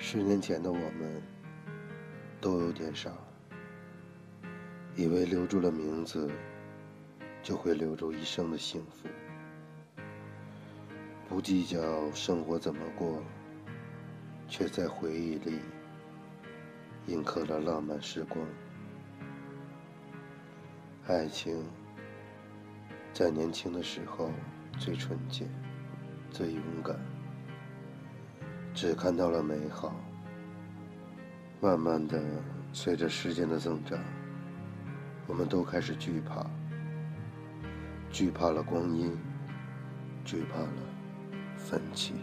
十年前的我们都有点傻，以为留住了名字，就会留住一生的幸福，不计较生活怎么过，却在回忆里印刻了浪漫时光。爱情在年轻的时候最纯洁、最勇敢。只看到了美好，慢慢的，随着时间的增长，我们都开始惧怕，惧怕了光阴，惧怕了分歧。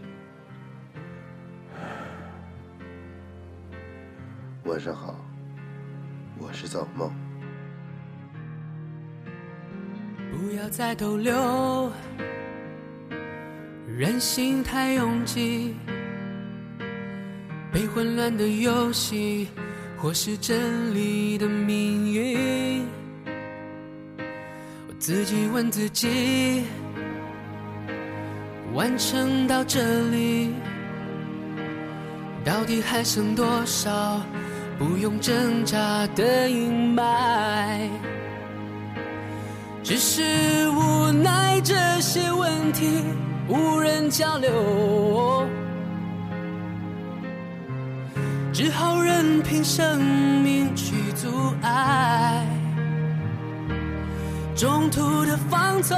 晚上好，我是造梦。不要再逗留，人心太拥挤。被混乱的游戏，或是真理的命运，我自己问自己，完成到这里，到底还剩多少不用挣扎的阴霾？只是无奈，这些问题无人交流。只好任凭生命去阻碍，中途的放纵，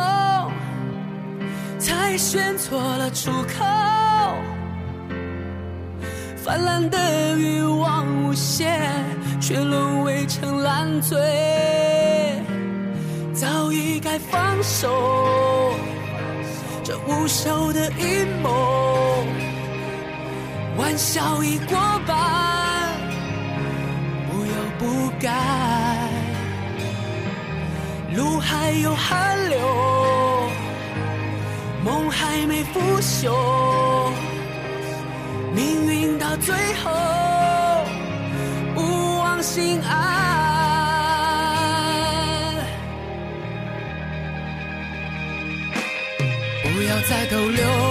才选错了出口。泛滥的欲望无限，却沦为成烂醉，早已该放手。这无休的阴谋，玩笑已过半。不由不该，路还有汗流，梦还没腐朽，命运到最后不忘心安，不要再逗留，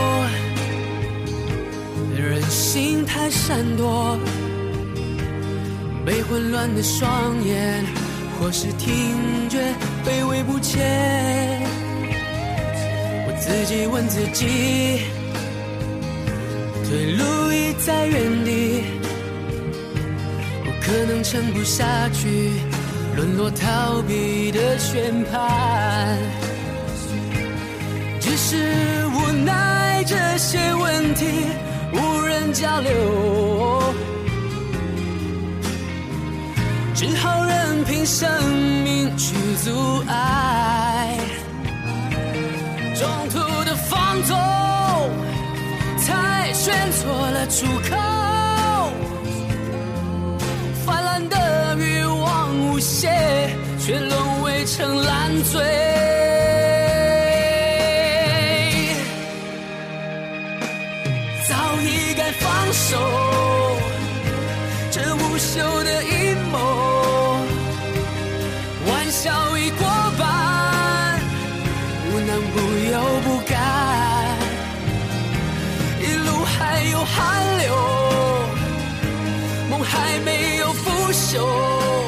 心太闪躲。被混乱的双眼，或是听觉卑微不前。我自己问自己，退路已在原地，我可能撑不下去，沦落逃避的宣判。只是无奈，这些问题无人交流。只好任凭生命去阻碍，中途的放纵才选错了出口，泛滥的欲望无邪，却沦为成烂醉，该放手，这无休的阴谋。玩笑已过半，不能不由不甘，一路还有汗流，梦还没有腐朽。